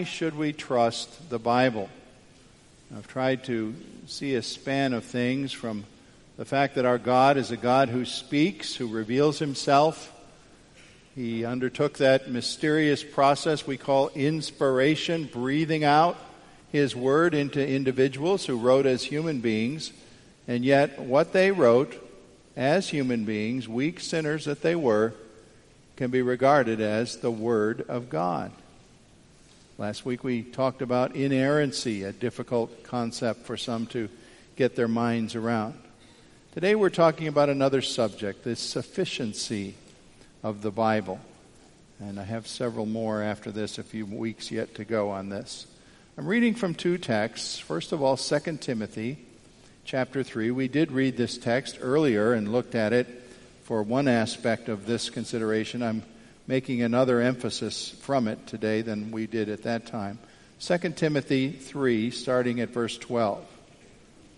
Why should we trust the Bible? I've tried to see a span of things from the fact that our God is a God who speaks, who reveals himself. He undertook that mysterious process we call inspiration, breathing out his word into individuals who wrote as human beings. And yet, what they wrote as human beings, weak sinners that they were, can be regarded as the Word of God. Last week we talked about inerrancy, a difficult concept for some to get their minds around. Today we're talking about another subject, the sufficiency of the Bible. And I have several more after this, a few weeks yet to go on this. I'm reading from two texts. First of all, 2 Timothy chapter 3. We did read this text earlier and looked at it for one aspect of this consideration. I'm making another emphasis from it today than we did at that time. 2 Timothy 3, starting at verse 12.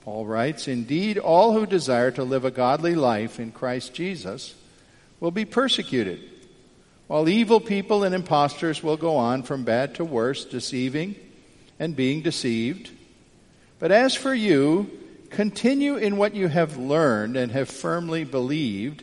Paul writes, Indeed, all who desire to live a godly life in Christ Jesus will be persecuted, while evil people and impostors will go on from bad to worse, deceiving and being deceived. But as for you, continue in what you have learned and have firmly believed,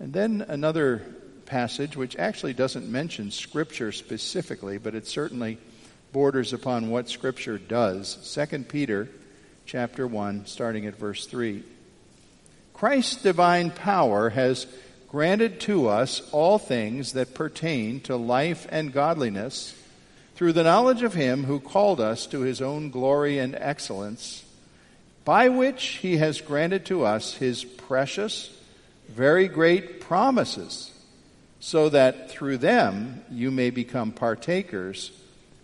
And then another passage which actually doesn't mention scripture specifically, but it certainly borders upon what scripture does. 2 Peter chapter 1 starting at verse 3. Christ's divine power has granted to us all things that pertain to life and godliness through the knowledge of him who called us to his own glory and excellence, by which he has granted to us his precious, very great promises, so that through them you may become partakers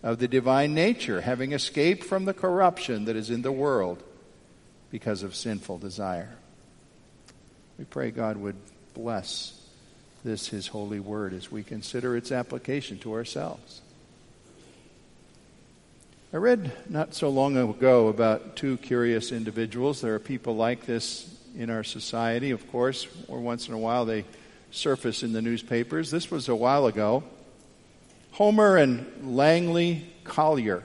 of the divine nature, having escaped from the corruption that is in the world because of sinful desire. We pray God would bless this, His holy word, as we consider its application to ourselves. I read not so long ago about two curious individuals. There are people like this in our society, of course, or once in a while they surface in the newspapers. This was a while ago. Homer and Langley Collyer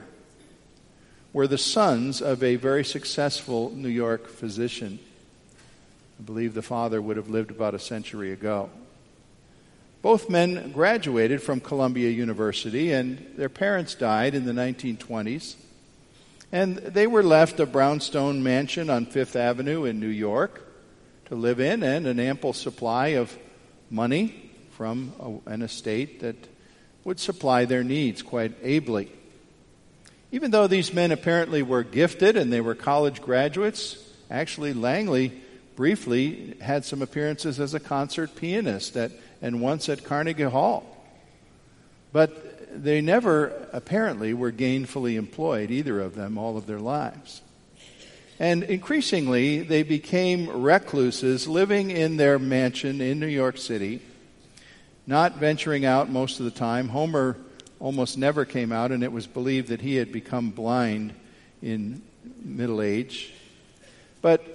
were the sons of a very successful New York physician. I believe the father would have lived about a century ago. Both men graduated from Columbia University, and their parents died in the 1920s. And they were left a brownstone mansion on Fifth Avenue in New York to live in and an ample supply of money from a, an estate that would supply their needs quite ably. Even though these men apparently were gifted and they were college graduates, actually Langley briefly had some appearances as a concert pianist at, and once at Carnegie Hall. But they never apparently were gainfully employed, either of them, all of their lives. And increasingly, they became recluses living in their mansion in New York City not venturing out most of the time. Homer almost never came out, and it was believed that he had become blind in middle age. But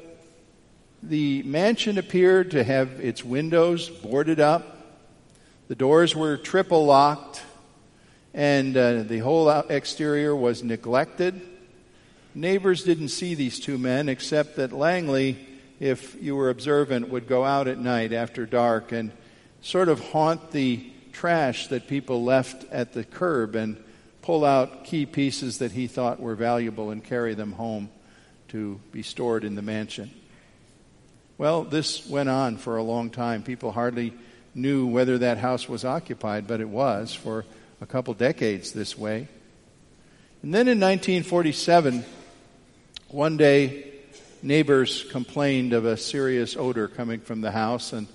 the mansion appeared to have its windows boarded up, the doors were triple locked, and uh, the whole exterior was neglected. neighbors didn't see these two men except that Langley, if you were observant, would go out at night after dark and sort of haunt the trash that people left at the curb and pull out key pieces that he thought were valuable and carry them home to be stored in the mansion. Well, this went on for a long time. People hardly knew whether that house was occupied, but it was for a couple decades this way. And then in 1947, one day, neighbors complained of a serious odor coming from the house, and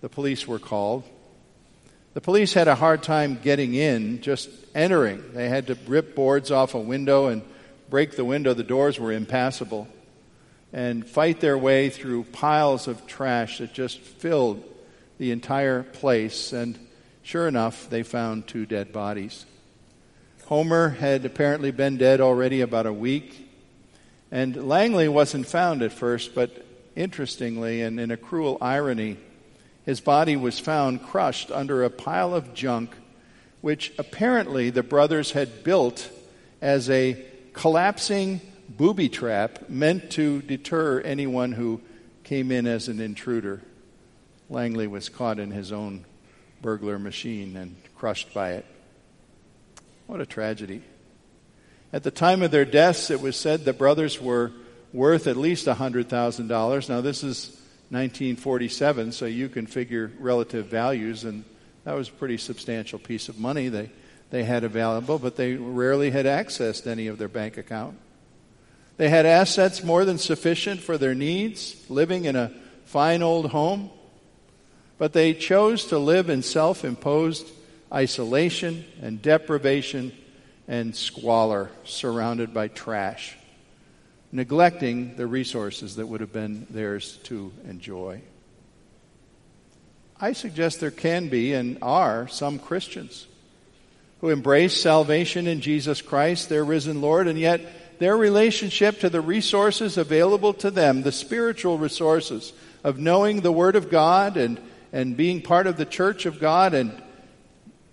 the police were called. The police had a hard time getting in, just entering. They had to rip boards off a window and break the window. The doors were impassable. And fight their way through piles of trash that just filled the entire place. And sure enough, they found two dead bodies. Homer had apparently been dead already about a week. And Langley wasn't found at first, but interestingly and in a cruel irony, his body was found crushed under a pile of junk, which apparently the brothers had built as a collapsing booby trap meant to deter anyone who came in as an intruder. Langley was caught in his own burglar machine and crushed by it. What a tragedy. At the time of their deaths, it was said the brothers were worth at least $100,000. Now, this is 1947, so you can figure relative values, and that was a pretty substantial piece of money they, they had available, but they rarely had accessed any of their bank account. They had assets more than sufficient for their needs, living in a fine old home, but they chose to live in self imposed isolation and deprivation and squalor, surrounded by trash neglecting the resources that would have been theirs to enjoy. I suggest there can be and are some Christians who embrace salvation in Jesus Christ, their risen Lord, and yet their relationship to the resources available to them, the spiritual resources of knowing the Word of God and, and being part of the church of God and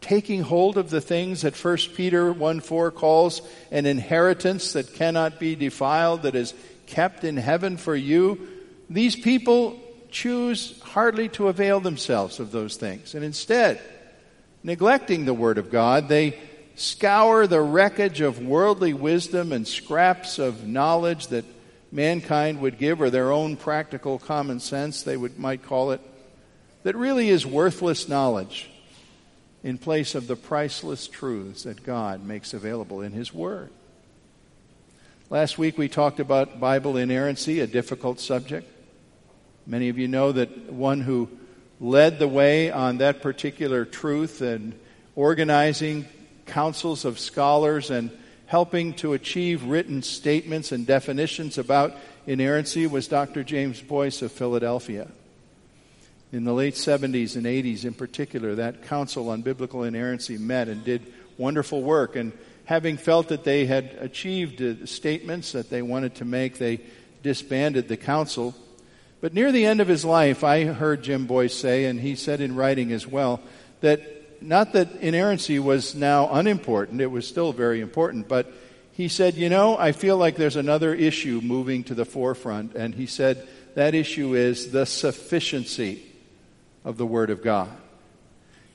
taking hold of the things that 1 Peter 1 4 calls an inheritance that cannot be defiled, that is kept in heaven for you, these people choose hardly to avail themselves of those things. And instead, neglecting the Word of God, they scour the wreckage of worldly wisdom and scraps of knowledge that mankind would give, or their own practical common sense, they would, might call it, that really is worthless knowledge in place of the priceless truths that God makes available in His Word. Last week we talked about Bible inerrancy, a difficult subject. Many of you know that one who led the way on that particular truth and organizing councils of scholars and helping to achieve written statements and definitions about inerrancy was Dr. James Boice of Philadelphia in the late 70s and 80s in particular, that Council on Biblical Inerrancy met and did wonderful work. And having felt that they had achieved uh, statements that they wanted to make, they disbanded the council. But near the end of his life, I heard Jim Boice say, and he said in writing as well, that not that inerrancy was now unimportant, it was still very important, but he said, You know, I feel like there's another issue moving to the forefront. And he said, That issue is the sufficiency of the Word of God.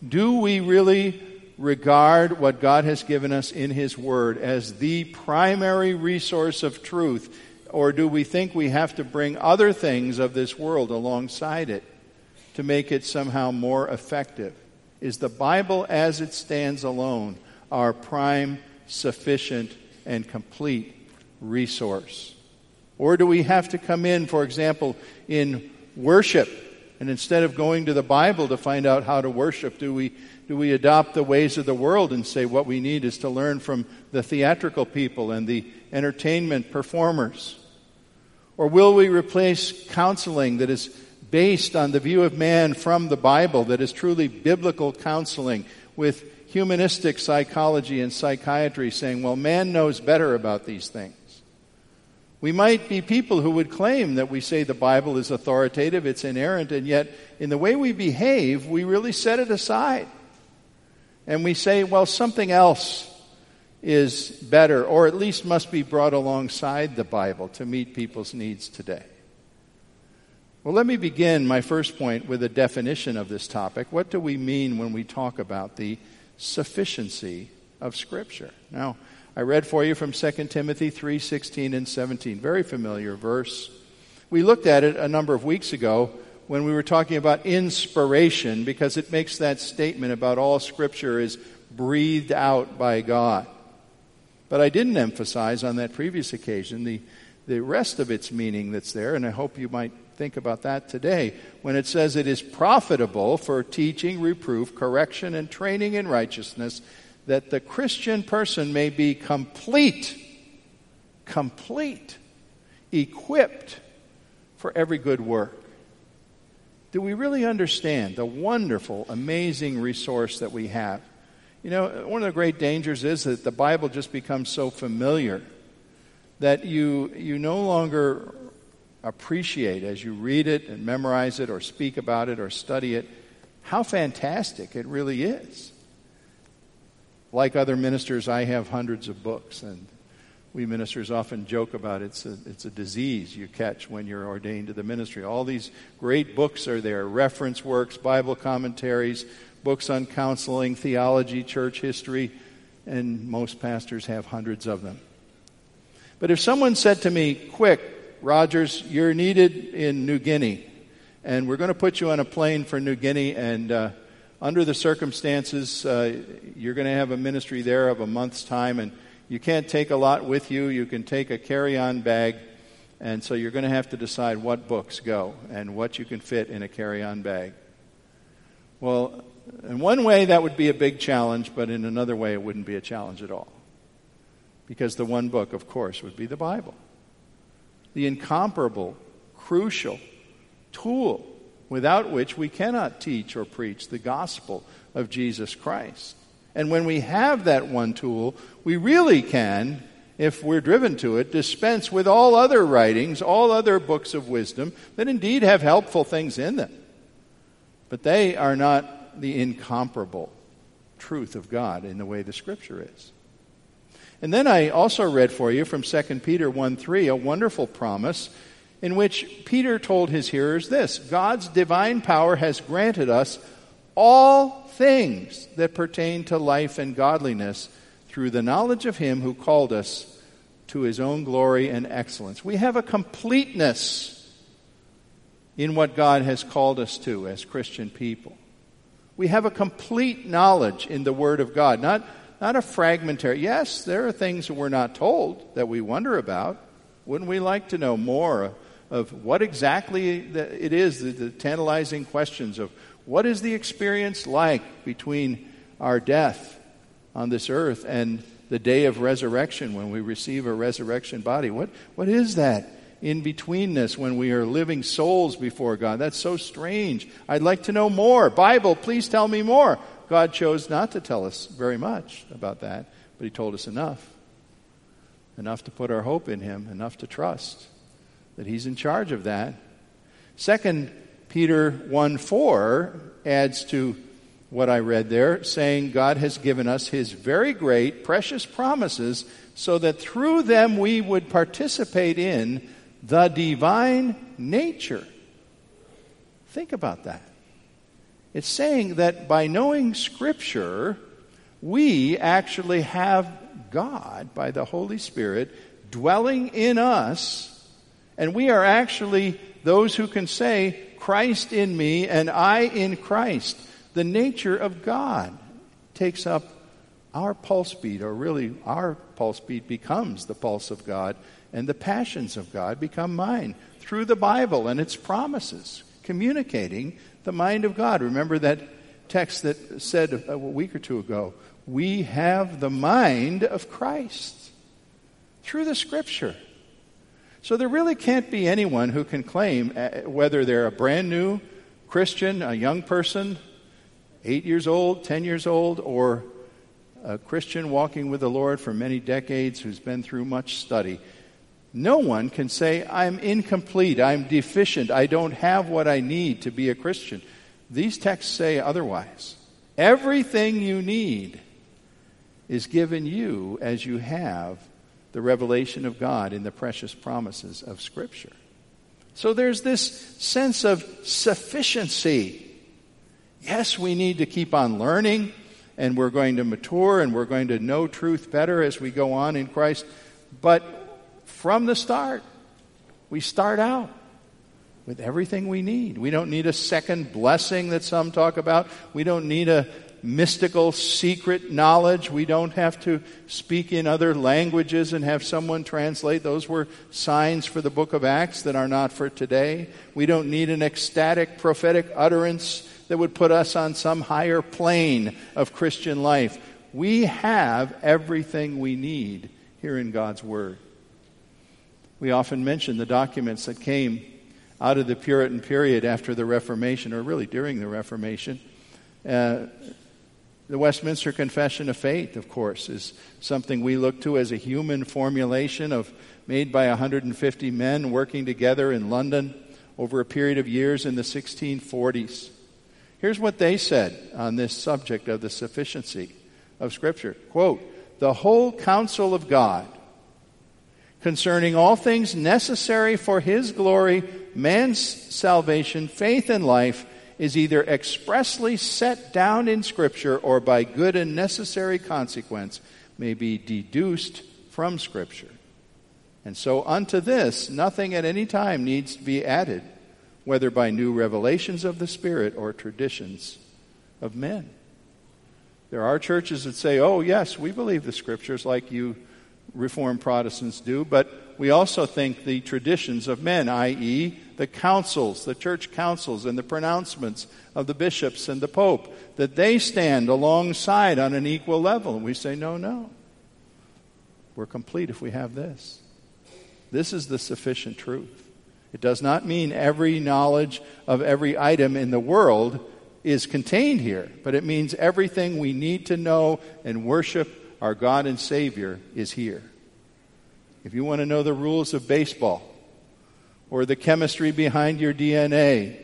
Do we really regard what God has given us in His Word as the primary resource of truth, or do we think we have to bring other things of this world alongside it to make it somehow more effective? Is the Bible as it stands alone our prime, sufficient, and complete resource? Or do we have to come in, for example, in worship and instead of going to the Bible to find out how to worship, do we, do we adopt the ways of the world and say what we need is to learn from the theatrical people and the entertainment performers? Or will we replace counseling that is based on the view of man from the Bible, that is truly biblical counseling, with humanistic psychology and psychiatry saying, well, man knows better about these things? We might be people who would claim that we say the Bible is authoritative, it's inerrant, and yet in the way we behave, we really set it aside. And we say, well, something else is better, or at least must be brought alongside the Bible to meet people's needs today? Well, let me begin my first point with a definition of this topic. What do we mean when we talk about the sufficiency of Scripture? Now, I read for you from 2 Timothy 3:16 and 17. Very familiar verse. We looked at it a number of weeks ago when we were talking about inspiration because it makes that statement about all Scripture is breathed out by God. But I didn't emphasize on that previous occasion the, the rest of its meaning that's there, and I hope you might think about that today when it says it is profitable for teaching, reproof, correction, and training in righteousness, that the Christian person may be complete, complete, equipped for every good work. Do we really understand the wonderful, amazing resource that we have? You know, one of the great dangers is that the Bible just becomes so familiar that you, you no longer appreciate as you read it and memorize it or speak about it or study it how fantastic it really is. Like other ministers, I have hundreds of books, and we ministers often joke about it's a, it's a disease you catch when you're ordained to the ministry. All these great books are there reference works, Bible commentaries, books on counseling, theology, church history, and most pastors have hundreds of them. But if someone said to me, Quick, Rogers, you're needed in New Guinea, and we're going to put you on a plane for New Guinea, and uh, under the circumstances, uh, you're going to have a ministry there of a month's time, and you can't take a lot with you. You can take a carry on bag, and so you're going to have to decide what books go and what you can fit in a carry on bag. Well, in one way, that would be a big challenge, but in another way, it wouldn't be a challenge at all. Because the one book, of course, would be the Bible the incomparable, crucial tool without which we cannot teach or preach the gospel of Jesus Christ. And when we have that one tool, we really can, if we're driven to it, dispense with all other writings, all other books of wisdom that indeed have helpful things in them. But they are not the incomparable truth of God in the way the Scripture is. And then I also read for you from 2 Peter 1 3 a wonderful promise in which Peter told his hearers this God's divine power has granted us all things that pertain to life and godliness through the knowledge of Him who called us to His own glory and excellence. We have a completeness in what God has called us to as Christian people. We have a complete knowledge in the Word of God, not not a fragmentary. Yes, there are things that we're not told that we wonder about. Wouldn't we like to know more of what exactly it is, the, the tantalizing questions of what is the experience like between our death on this earth and the day of resurrection when we receive a resurrection body? What, what is that? in betweenness when we are living souls before God. That's so strange. I'd like to know more. Bible, please tell me more. God chose not to tell us very much about that, but He told us enough. Enough to put our hope in Him, enough to trust that He's in charge of that. Second Peter 1 4 adds to what I read there, saying God has given us His very great, precious promises so that through them we would participate in the divine nature. Think about that. It's saying that by knowing Scripture, we actually have God by the Holy Spirit dwelling in us, and we are actually those who can say, Christ in me and I in Christ. The nature of God takes up our pulse beat, or really our pulse beat becomes the pulse of God, and the passions of God become mine through the Bible and its promises, communicating the mind of God. Remember that text that said a week or two ago, we have the mind of Christ through the scripture. So there really can't be anyone who can claim, uh, whether they're a brand new Christian, a young person, eight years old, ten years old, or a Christian walking with the Lord for many decades who's been through much study. No one can say, I'm incomplete, I'm deficient, I don't have what I need to be a Christian. These texts say otherwise. Everything you need is given you as you have the revelation of God in the precious promises of Scripture. So there's this sense of sufficiency. Yes, we need to keep on learning, and we're going to mature, and we're going to know truth better as we go on in Christ. But from the start, we start out with everything we need. We don't need a second blessing that some talk about. We don't need a mystical secret knowledge. We don't have to speak in other languages and have someone translate. Those were signs for the book of Acts that are not for today. We don't need an ecstatic prophetic utterance that would put us on some higher plane of Christian life. We have everything we need here in God's Word. We often mention the documents that came out of the Puritan period after the Reformation, or really during the Reformation. Uh, the Westminster Confession of Faith, of course, is something we look to as a human formulation of made by 150 men working together in London over a period of years in the 1640s. Here's what they said on this subject of the sufficiency of Scripture. Quote, the whole counsel of God concerning all things necessary for his glory, man's salvation, faith, and life is either expressly set down in Scripture or by good and necessary consequence may be deduced from Scripture. And so unto this, nothing at any time needs to be added, whether by new revelations of the Spirit or traditions of men. There are churches that say, oh, yes, we believe the Scriptures like you Reformed Protestants do, but we also think the traditions of men, i.e., the councils, the church councils, and the pronouncements of the bishops and the pope, that they stand alongside on an equal level. And we say, no, no. We're complete if we have this. This is the sufficient truth. It does not mean every knowledge of every item in the world is contained here, but it means everything we need to know and worship our God and Savior is here. If you want to know the rules of baseball, or the chemistry behind your DNA,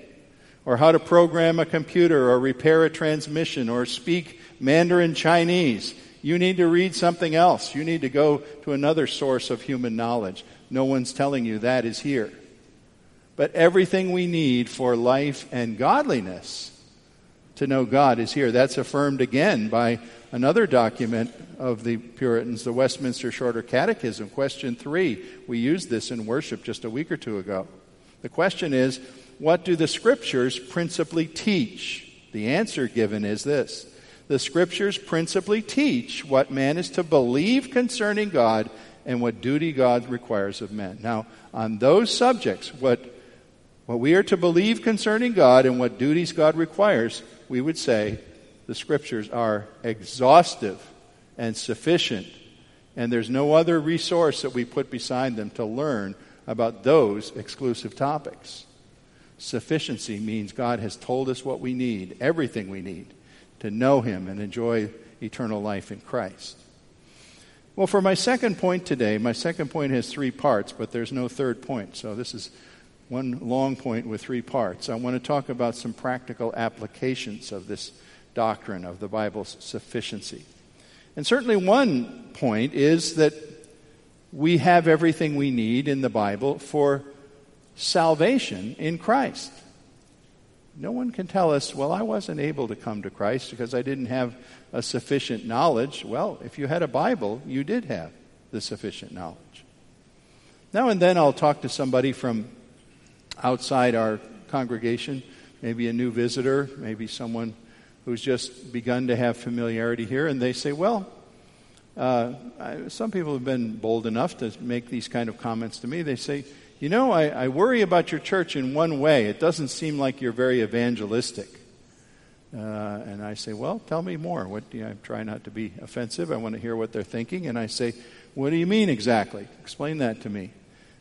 or how to program a computer, or repair a transmission, or speak Mandarin Chinese, you need to read something else. You need to go to another source of human knowledge. No one's telling you that is here. But everything we need for life and godliness to know God is here. That's affirmed again by another document of the Puritans, the Westminster Shorter Catechism, question three. We used this in worship just a week or two ago. The question is, what do the scriptures principally teach? The answer given is this The scriptures principally teach what man is to believe concerning God and what duty God requires of men. Now, on those subjects, what, what we are to believe concerning God and what duties God requires, we would say the scriptures are exhaustive and sufficient, and there's no other resource that we put beside them to learn about those exclusive topics. Sufficiency means God has told us what we need, everything we need, to know Him and enjoy eternal life in Christ. Well, for my second point today, my second point has three parts, but there's no third point. So this is one long point with three parts. I want to talk about some practical applications of this doctrine of the Bible's sufficiency. And certainly one point is that we have everything we need in the Bible for salvation in Christ. No one can tell us, well, I wasn't able to come to Christ because I didn't have a sufficient knowledge. Well, if you had a Bible, you did have the sufficient knowledge. Now and then I'll talk to somebody from outside our congregation, maybe a new visitor, maybe someone who's just begun to have familiarity here, and they say, Well, uh, I, some people have been bold enough to make these kind of comments to me. They say, You know, I, I worry about your church in one way. It doesn't seem like you're very evangelistic. Uh, and I say, Well, tell me more. What, you I try not to be offensive. I want to hear what they're thinking. And I say, What do you mean exactly? Explain that to me.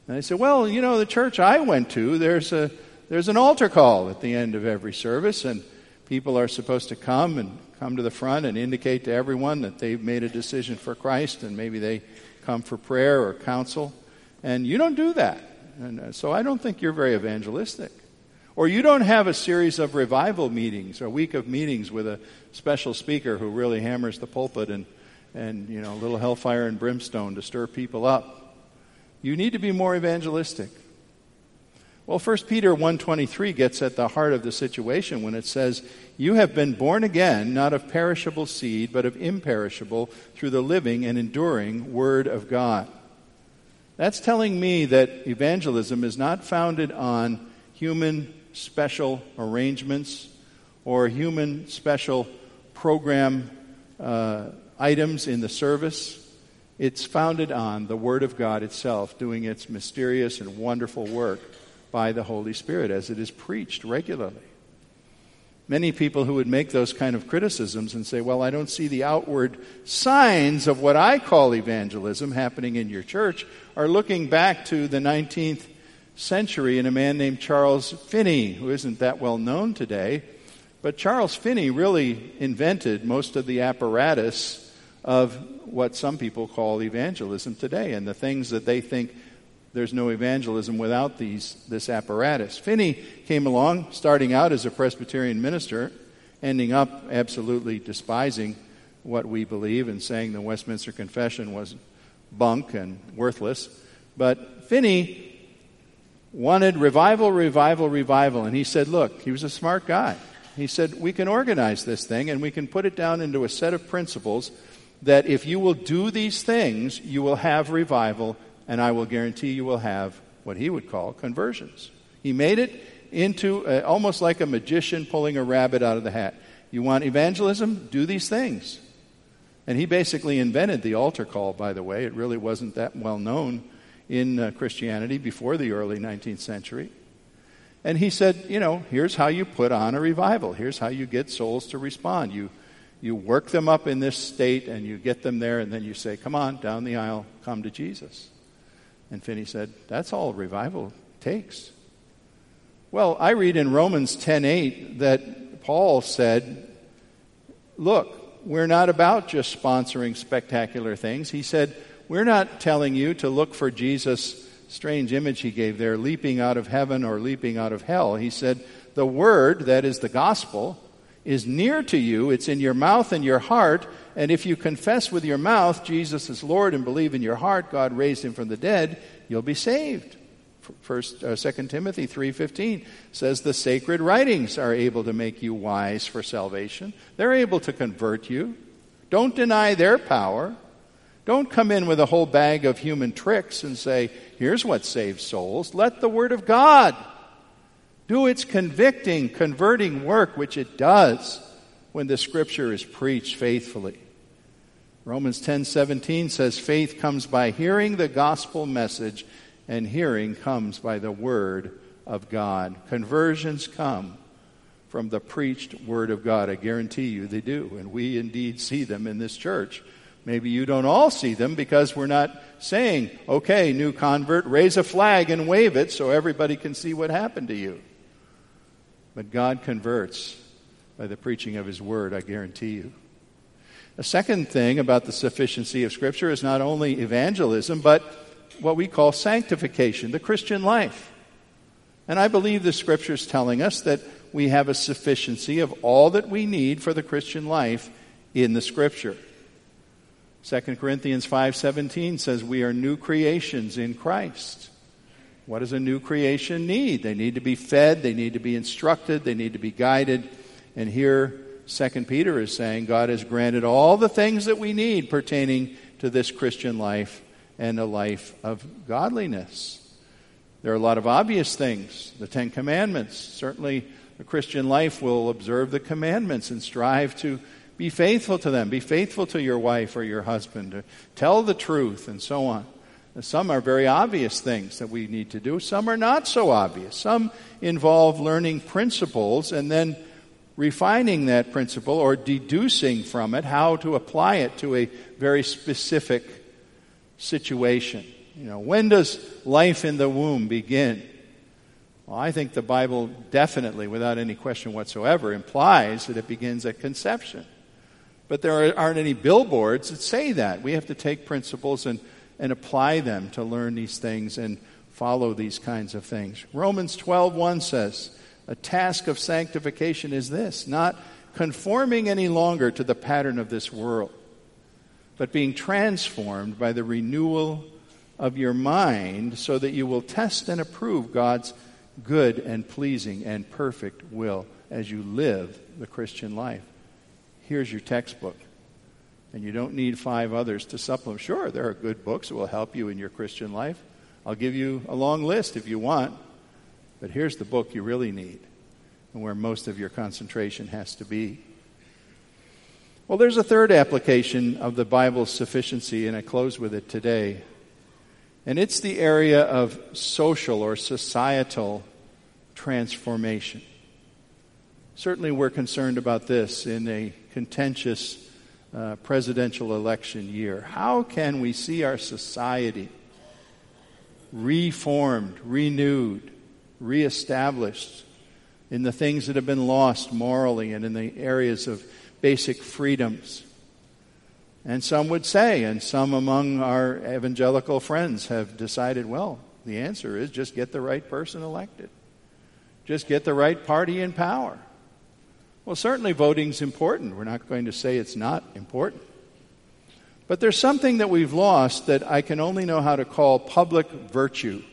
And they say, Well, you know, the church I went to, there's, a, there's an altar call at the end of every service. And people are supposed to come and come to the front and indicate to everyone that they've made a decision for Christ and maybe they come for prayer or counsel. And you don't do that. And uh, so I don't think you're very evangelistic. Or you don't have a series of revival meetings, a week of meetings with a special speaker who really hammers the pulpit and, and you know, a little hellfire and brimstone to stir people up. You need to be more evangelistic. Well, 1 Peter 1:23 gets at the heart of the situation when it says, "You have been born again, not of perishable seed, but of imperishable, through the living and enduring word of God." That's telling me that evangelism is not founded on human special arrangements or human special program uh, items in the service. It's founded on the Word of God itself doing its mysterious and wonderful work by the Holy Spirit as it is preached regularly. Many people who would make those kind of criticisms and say, Well, I don't see the outward signs of what I call evangelism happening in your church, are looking back to the 19th century and a man named Charles Finney, who isn't that well known today. But Charles Finney really invented most of the apparatus of what some people call evangelism today and the things that they think there's no evangelism without these, this apparatus. Finney came along, starting out as a Presbyterian minister, ending up absolutely despising what we believe and saying the Westminster Confession was bunk and worthless. But Finney wanted revival, revival, revival. And he said, Look, he was a smart guy. He said, We can organize this thing and we can put it down into a set of principles that if you will do these things, you will have revival and I will guarantee you will have what he would call conversions. He made it into a, almost like a magician pulling a rabbit out of the hat. You want evangelism? Do these things. And he basically invented the altar call, by the way. It really wasn't that well known in uh, Christianity before the early 19th century. And he said, you know, here's how you put on a revival. Here's how you get souls to respond. You, you work them up in this state and you get them there, and then you say, come on, down the aisle, come to Jesus. And Finney said, That's all revival takes. Well, I read in Romans 10:8 that Paul said, Look, we're not about just sponsoring spectacular things. He said, We're not telling you to look for Jesus' strange image he gave there, leaping out of heaven or leaping out of hell. He said, The word, that is the gospel, is near to you. It's in your mouth and your heart. And if you confess with your mouth Jesus is Lord and believe in your heart God raised him from the dead, you'll be saved. First, uh, 2 Timothy 3:15 says the sacred writings are able to make you wise for salvation. They're able to convert you. Don't deny their power. Don't come in with a whole bag of human tricks and say, "Here's what saves souls." Let the word of God do its convicting, converting work which it does when the scripture is preached faithfully. Romans 10:17 says faith comes by hearing the gospel message and hearing comes by the word of God. Conversions come from the preached word of God. I guarantee you they do, and we indeed see them in this church. Maybe you don't all see them because we're not saying, okay, new convert, raise a flag and wave it so everybody can see what happened to you. But God converts by the preaching of His word, I guarantee you. A second thing about the sufficiency of Scripture is not only evangelism, but what we call sanctification, the Christian life. And I believe the Scripture is telling us that we have a sufficiency of all that we need for the Christian life in the Scripture. 2 Corinthians 5:17 says we are new creations in Christ. What does a new creation need? They need to be fed, they need to be instructed, they need to be guided. And here Second Peter is saying God has granted all the things that we need pertaining to this Christian life and a life of godliness. There are a lot of obvious things. The Ten Commandments. Certainly, a Christian life will observe the commandments and strive to be faithful to them. Be faithful to your wife or your husband. Tell the truth and so on. Some are very obvious things that we need to do. Some are not so obvious. Some involve learning principles and then refining that principle or deducing from it how to apply it to a very specific situation. You know, when does life in the womb begin? Well, I think the Bible definitely, without any question whatsoever, implies that it begins at conception. But there aren't any billboards that say that. We have to take principles and, and apply them to learn these things and follow these kinds of things. Romans 12:1 says, a task of sanctification is this not conforming any longer to the pattern of this world, but being transformed by the renewal of your mind so that you will test and approve God's good and pleasing and perfect will as you live the Christian life. Here's your textbook. And you don't need five others to supplement. Sure, there are good books that will help you in your Christian life. I'll give you a long list if you want. But here's the book you really need and where most of your concentration has to be. Well, there's a third application of the Bible's sufficiency, and I close with it today. And it's the area of social or societal transformation. Certainly, we're concerned about this in a contentious uh, presidential election year. How can we see our society reformed, renewed, reestablished in the things that have been lost morally and in the areas of basic freedoms. And some would say, and some among our evangelical friends have decided, well, the answer is just get the right person elected. Just get the right party in power. Well, certainly voting's important. We're not going to say it's not important. But there's something that we've lost that I can only know how to call public virtue.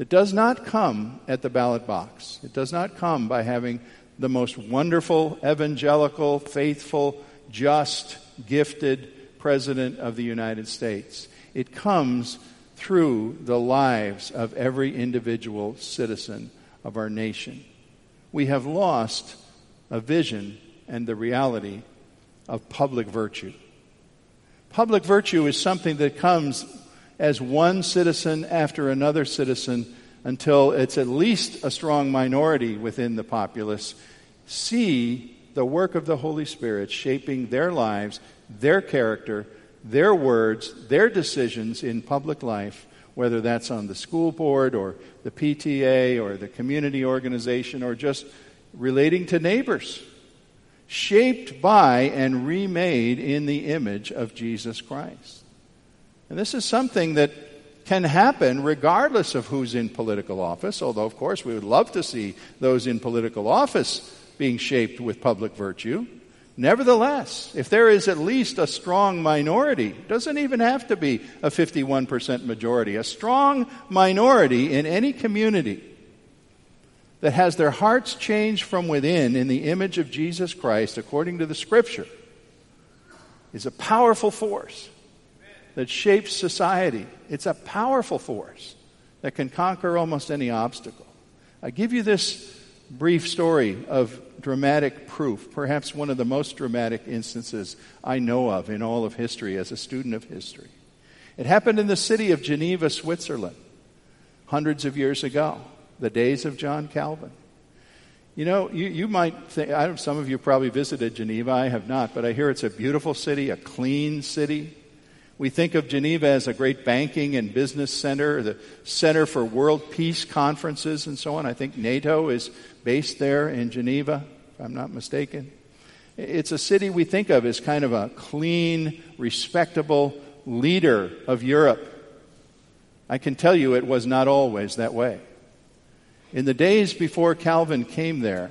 It does not come at the ballot box. It does not come by having the most wonderful, evangelical, faithful, just, gifted President of the United States. It comes through the lives of every individual citizen of our nation. We have lost a vision and the reality of public virtue. Public virtue is something that comes as one citizen after another citizen until it's at least a strong minority within the populace see the work of the Holy Spirit shaping their lives, their character, their words, their decisions in public life, whether that's on the school board or the PTA or the community organization or just relating to neighbors, shaped by and remade in the image of Jesus Christ. And this is something that can happen regardless of who's in political office, although, of course, we would love to see those in political office being shaped with public virtue. Nevertheless, if there is at least a strong minority, doesn't even have to be a 51% majority, a strong minority in any community that has their hearts changed from within in the image of Jesus Christ according to the scripture is a powerful force that shapes society. It's a powerful force that can conquer almost any obstacle. I give you this brief story of dramatic proof, perhaps one of the most dramatic instances I know of in all of history as a student of history. It happened in the city of Geneva, Switzerland, hundreds of years ago, the days of John Calvin. You know, you, you might think, I some of you probably visited Geneva. I have not, but I hear it's a beautiful city, a clean city. We think of Geneva as a great banking and business center, the center for world peace conferences and so on. I think NATO is based there in Geneva, if I'm not mistaken. It's a city we think of as kind of a clean, respectable leader of Europe. I can tell you it was not always that way. In the days before Calvin came there,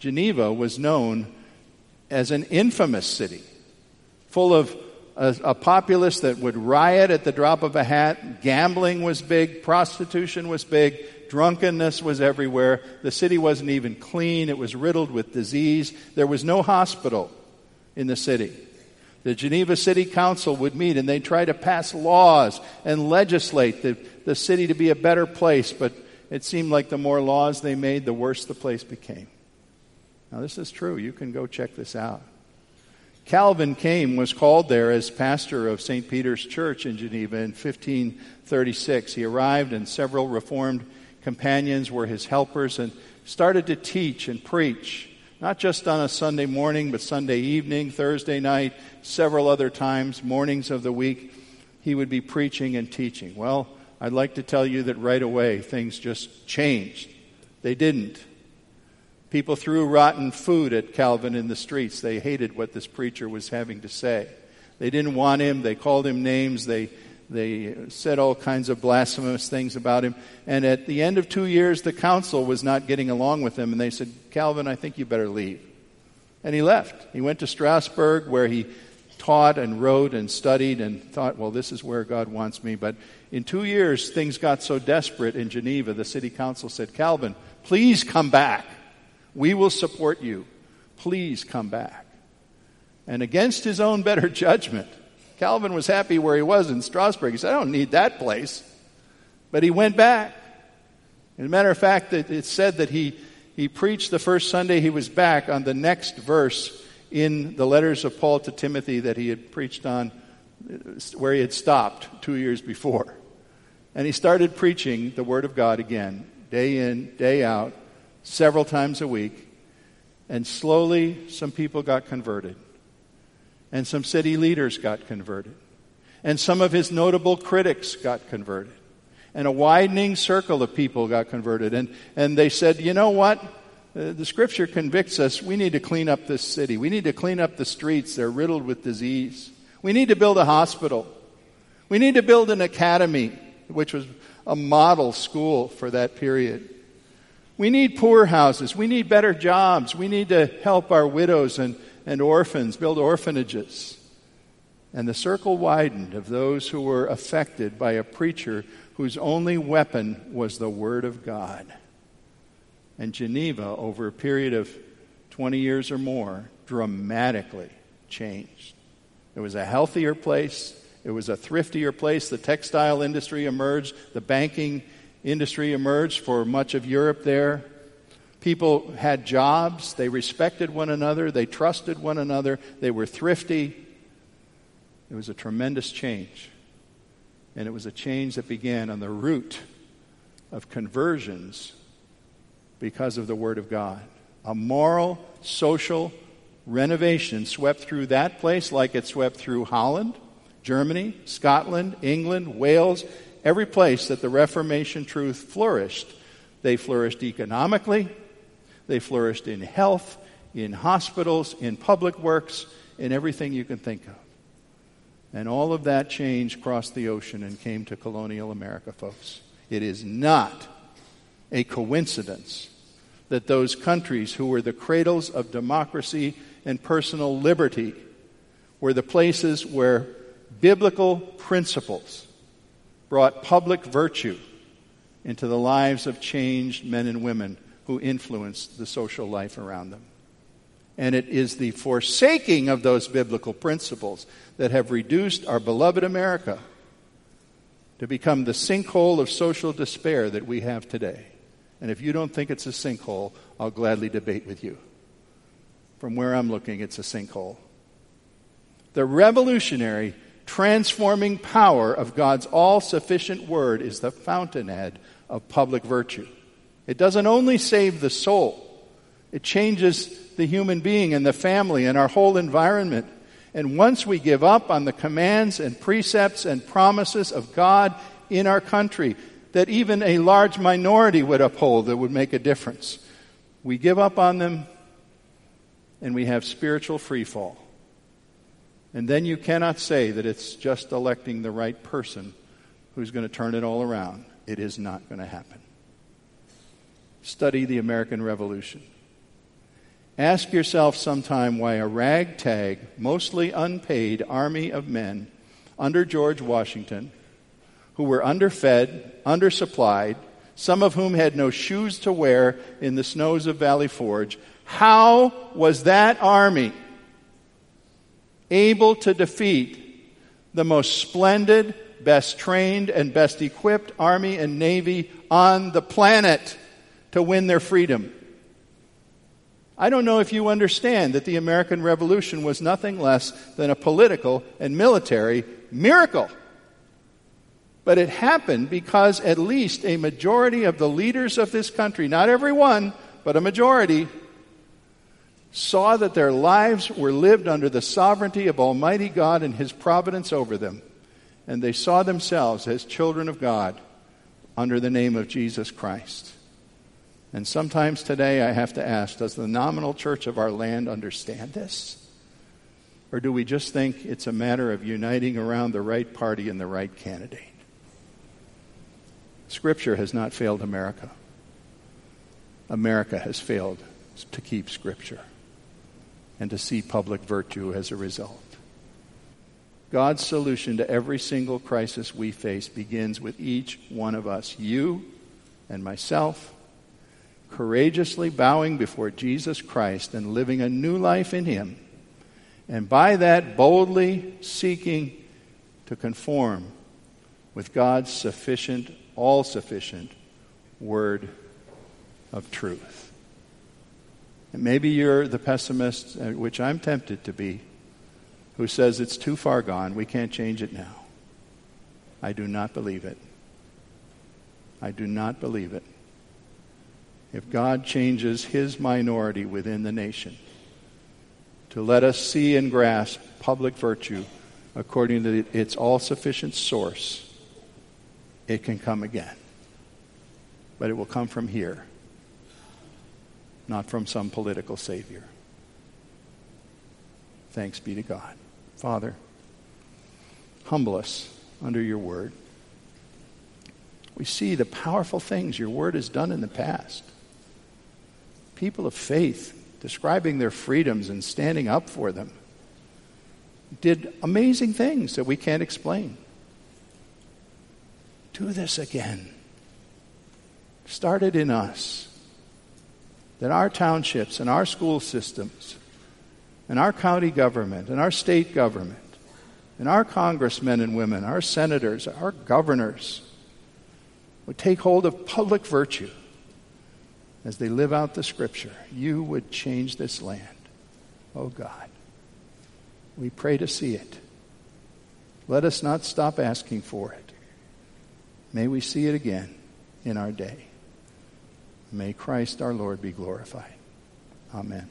Geneva was known as an infamous city, full of a, a, populace that would riot at the drop of a hat. Gambling was big, prostitution was big, drunkenness was everywhere. The city wasn't even clean, it was riddled with disease. There was no hospital in the city. The Geneva City Council would meet and they'd try to pass laws and legislate the, the city to be a better place, but it seemed like the more laws they made, the worse the place became. Now, this is true. You can go check this out. Calvin came, was called there as pastor of St. Peter's Church in Geneva in 1536. He arrived, and several Reformed companions were his helpers and started to teach and preach, not just on a Sunday morning, but Sunday evening, Thursday night, several other times, mornings of the week. He would be preaching and teaching. Well, I'd like to tell you that right away things just changed. They didn't. People threw rotten food at Calvin in the streets. They hated what this preacher was having to say. They didn't want him. They called him names. They, they said all kinds of blasphemous things about him. And at the end of two years, the council was not getting along with him. And they said, Calvin, I think you better leave. And he left. He went to Strasbourg, where he taught and wrote and studied and thought, well, this is where God wants me. But in two years, things got so desperate in Geneva, the city council said, Calvin, please come back. We will support you. Please come back. And against his own better judgment, Calvin was happy where he was in Strasbourg. He said, I don't need that place. But he went back. As a matter of fact, it said that he, he preached the first Sunday he was back on the next verse in the letters of Paul to Timothy that he had preached on uh, where he had stopped two years before. And he started preaching the Word of God again, day in, day out, several times a week. And slowly, some people got converted. And some city leaders got converted. And some of his notable critics got converted. And a widening circle of people got converted. And, and they said, you know what? Uh, the scripture convicts us we need to clean up this city. We need to clean up the streets. They're riddled with disease. We need to build a hospital. We need to build an academy, which was a model school for that period. We need poor houses. We need better jobs. We need to help our widows and, and orphans, build orphanages. And the circle widened of those who were affected by a preacher whose only weapon was the Word of God and Geneva, over a period of 20 years or more, dramatically changed. It was a healthier place. It was a thriftier place. The textile industry emerged. The banking industry emerged for much of Europe there. People had jobs. They respected one another. They trusted one another. They were thrifty. It was a tremendous change. And it was a change that began on the root of conversions because of the Word of God. A moral, social renovation swept through that place like it swept through Holland, Germany, Scotland, England, Wales, every place that the Reformation truth flourished. They flourished economically, they flourished in health, in hospitals, in public works, in everything you can think of. And all of that change crossed the ocean and came to colonial America, folks. It is not a coincidence that those countries who were the cradles of democracy and personal liberty were the places where biblical principles brought public virtue into the lives of changed men and women who influenced the social life around them. And it is the forsaking of those biblical principles that have reduced our beloved America to become the sinkhole of social despair that we have today. And if you don't think it's a sinkhole, I'll gladly debate with you. From where I'm looking, it's a sinkhole. The revolutionary, transforming power of God's all sufficient word is the fountainhead of public virtue. It doesn't only save the soul, it changes the human being and the family and our whole environment. And once we give up on the commands and precepts and promises of God in our country, that even a large minority would uphold that would make a difference. We give up on them and we have spiritual freefall. And then you cannot say that it's just electing the right person who's going to turn it all around. It is not going to happen. Study the American Revolution. Ask yourself sometime why a ragtag, mostly unpaid army of men under George Washington who were underfed, undersupplied, some of whom had no shoes to wear in the snows of Valley Forge. How was that army able to defeat the most splendid, best trained, and best equipped army and navy on the planet to win their freedom? I don't know if you understand that the American Revolution was nothing less than a political and military miracle. But it happened because at least a majority of the leaders of this country, not everyone, but a majority, saw that their lives were lived under the sovereignty of Almighty God and His providence over them. And they saw themselves as children of God under the name of Jesus Christ. And sometimes today I have to ask does the nominal church of our land understand this? Or do we just think it's a matter of uniting around the right party and the right candidate? Scripture has not failed America. America has failed to keep Scripture and to see public virtue as a result. God's solution to every single crisis we face begins with each one of us, you and myself, courageously bowing before Jesus Christ and living a new life in Him, and by that boldly seeking to conform with God's sufficient, all sufficient word of truth. And maybe you're the pessimist, uh, which I'm tempted to be, who says it's too far gone, we can't change it now. I do not believe it. I do not believe it. If God changes his minority within the nation to let us see and grasp public virtue according to its all sufficient source, it can come again. But it will come from here, not from some political savior. Thanks be to God. Father, humble us under your word. We see the powerful things your word has done in the past. People of faith describing their freedoms and standing up for them did amazing things that we can't explain. Do this again. Start it in us. That our townships and our school systems and our county government and our state government and our congressmen and women, our senators, our governors would take hold of public virtue as they live out the scripture. You would change this land. Oh God. We pray to see it. Let us not stop asking for it. May we see it again in our day. May Christ our Lord be glorified. Amen.